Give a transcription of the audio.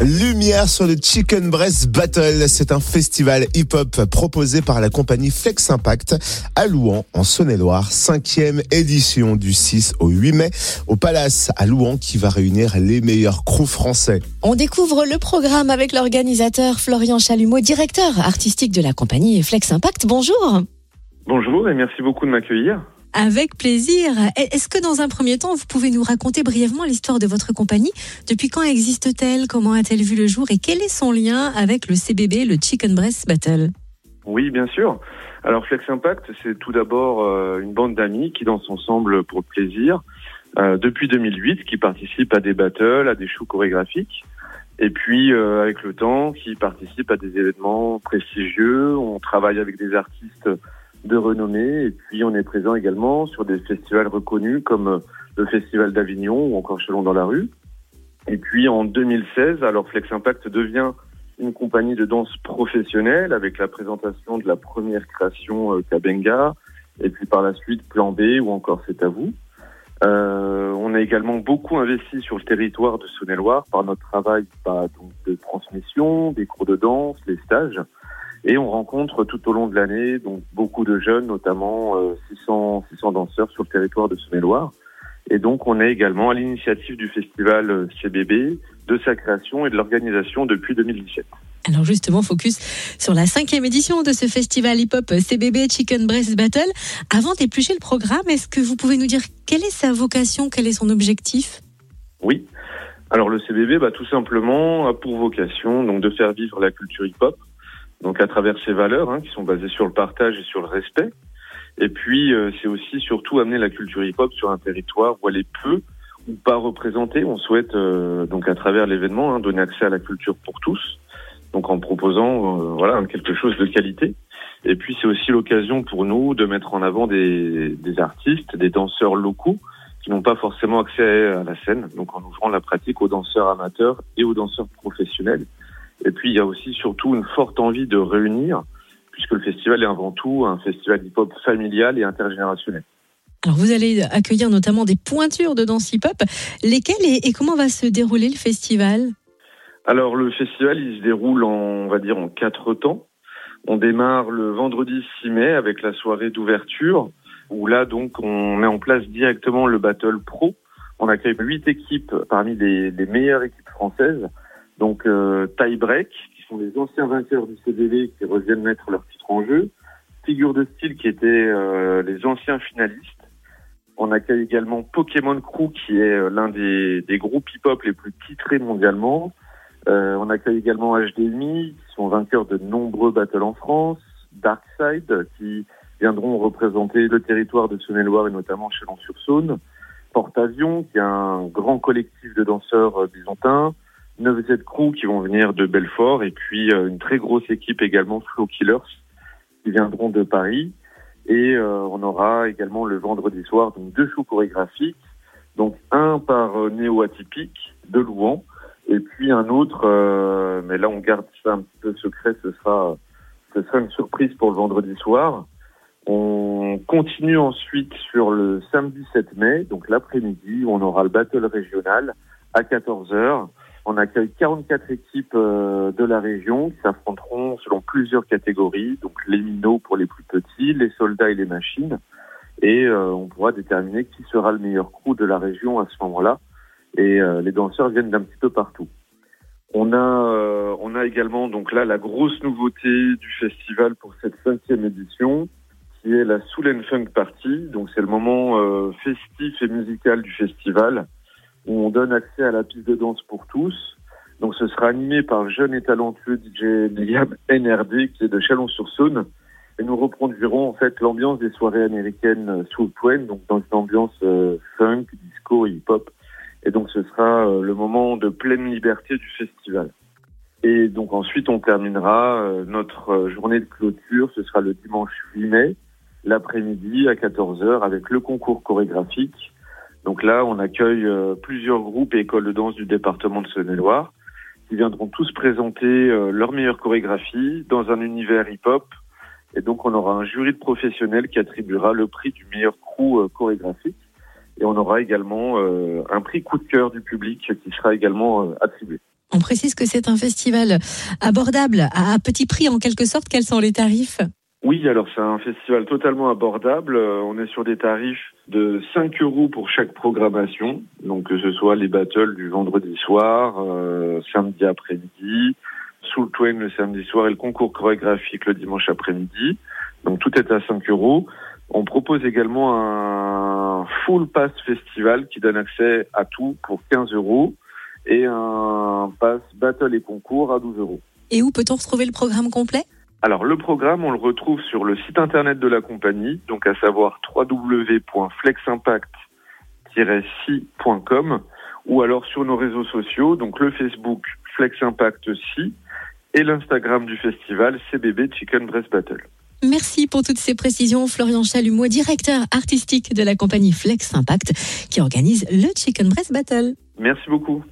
Lumière sur le Chicken Breast Battle. C'est un festival hip-hop proposé par la compagnie Flex Impact à Louan, en Saône-et-Loire. Cinquième édition du 6 au 8 mai au Palace à Louan qui va réunir les meilleurs crews français. On découvre le programme avec l'organisateur Florian Chalumeau, directeur artistique de la compagnie Flex Impact. Bonjour. Bonjour et merci beaucoup de m'accueillir. Avec plaisir. Est-ce que dans un premier temps, vous pouvez nous raconter brièvement l'histoire de votre compagnie? Depuis quand existe-t-elle? Comment a-t-elle vu le jour? Et quel est son lien avec le CBB, le Chicken Breast Battle? Oui, bien sûr. Alors Flex Impact, c'est tout d'abord euh, une bande d'amis qui dansent ensemble pour plaisir euh, depuis 2008, qui participent à des battles, à des shows chorégraphiques. Et puis, euh, avec le temps, qui participent à des événements prestigieux. On travaille avec des artistes de renommée. Et puis on est présent également sur des festivals reconnus comme euh, le Festival d'Avignon ou encore Chelon dans la rue. Et puis en 2016, alors Flex Impact devient une compagnie de danse professionnelle avec la présentation de la première création euh, Kabenga et puis par la suite Plan B ou encore C'est à vous. Euh, on a également beaucoup investi sur le territoire de Saône-et-Loire par notre travail bah, donc, de transmission, des cours de danse, les stages. Et on rencontre tout au long de l'année donc beaucoup de jeunes, notamment 600, euh, 600 danseurs sur le territoire de Saône-et-Loire. Et donc on est également à l'initiative du festival euh, CBB, de sa création et de l'organisation depuis 2017. Alors justement, focus sur la cinquième édition de ce festival hip-hop CBB Chicken Breast Battle. Avant d'éplucher le programme, est-ce que vous pouvez nous dire quelle est sa vocation, quel est son objectif? Oui. Alors le CBB, bah, tout simplement, a pour vocation donc de faire vivre la culture hip-hop donc à travers ces valeurs hein, qui sont basées sur le partage et sur le respect. Et puis euh, c'est aussi surtout amener la culture hip-hop sur un territoire où elle est peu ou pas représentée. On souhaite euh, donc à travers l'événement hein, donner accès à la culture pour tous, donc en proposant euh, voilà quelque chose de qualité. Et puis c'est aussi l'occasion pour nous de mettre en avant des, des artistes, des danseurs locaux qui n'ont pas forcément accès à la scène, donc en ouvrant la pratique aux danseurs amateurs et aux danseurs professionnels. Et puis il y a aussi surtout une forte envie de réunir, puisque le festival est avant tout un festival hip-hop familial et intergénérationnel. Alors vous allez accueillir notamment des pointures de danse hip-hop. Lesquelles et, comment va se dérouler le festival? Alors le festival, il se déroule en, on va dire, en quatre temps. On démarre le vendredi 6 mai avec la soirée d'ouverture, où là donc on met en place directement le Battle Pro. On accueille huit équipes parmi les, les meilleures équipes françaises donc euh, Tie Break, qui sont les anciens vainqueurs du CDV qui reviennent mettre leur titre en jeu. Figure de style qui étaient euh, les anciens finalistes. On accueille également Pokémon Crew qui est euh, l'un des, des, groupes hip-hop les plus titrés mondialement. Euh, on accueille également HDMI qui sont vainqueurs de nombreux battles en France. Darkside qui viendront représenter le territoire de Saône-et-Loire et notamment Chalon-sur-Saône. Porte-Avions qui est un grand collectif de danseurs byzantins. 9Z Crew qui vont venir de Belfort et puis euh, une très grosse équipe également Flow Killers qui viendront de Paris. Et euh, on aura également le vendredi soir donc deux shows chorégraphiques, donc un par euh, Néo Atypique de Louan et puis un autre, mais là on garde ça un petit peu secret, ce sera ce sera une surprise pour le vendredi soir. On continue ensuite sur le samedi 7 mai, donc l'après-midi, on aura le battle régional à 14h on accueille 44 équipes euh, de la région qui s'affronteront selon plusieurs catégories, donc les minots pour les plus petits, les soldats et les machines. Et euh, on pourra déterminer qui sera le meilleur crew de la région à ce moment-là. Et euh, les danseurs viennent d'un petit peu partout. On a, on a également donc là la grosse nouveauté du festival pour cette cinquième édition, qui est la Soul Funk Party. Donc c'est le moment festif et musical du festival on donne accès à la piste de danse pour tous. Donc ce sera animé par le jeune et talentueux DJ Liam NRD qui est de Chalon-sur-Saône. Et nous reproduirons en fait l'ambiance des soirées américaines Soul Point, donc dans une ambiance euh, funk, disco et hip-hop. Et donc ce sera euh, le moment de pleine liberté du festival. Et donc ensuite on terminera euh, notre journée de clôture, ce sera le dimanche 8 mai, l'après-midi à 14h avec le concours chorégraphique donc là, on accueille euh, plusieurs groupes et écoles de danse du département de Saône-et-Loire qui viendront tous présenter euh, leur meilleure chorégraphie dans un univers hip-hop. Et donc, on aura un jury de professionnels qui attribuera le prix du meilleur crew euh, chorégraphique. Et on aura également un prix coup de cœur du public qui sera également attribué. On précise que c'est un festival abordable, à petit prix en quelque sorte. Quels sont les tarifs? Oui, alors c'est un festival totalement abordable. Euh, on est sur des tarifs de 5 euros pour chaque programmation, donc que ce soit les battles du vendredi soir, euh, samedi après-midi, Soul Twain le samedi soir et le concours chorégraphique le dimanche après-midi. Donc tout est à 5 euros. On propose également un full pass festival qui donne accès à tout pour 15 euros et un pass battle et concours à 12 euros. Et où peut-on retrouver le programme complet? Alors le programme, on le retrouve sur le site internet de la compagnie, donc à savoir www.fleximpact-si.com ou alors sur nos réseaux sociaux, donc le Facebook Flex Impact Si et l'Instagram du festival CBB Chicken Breast Battle. Merci pour toutes ces précisions, Florian Chalumeau, directeur artistique de la compagnie Flex Impact, qui organise le Chicken Breast Battle. Merci beaucoup.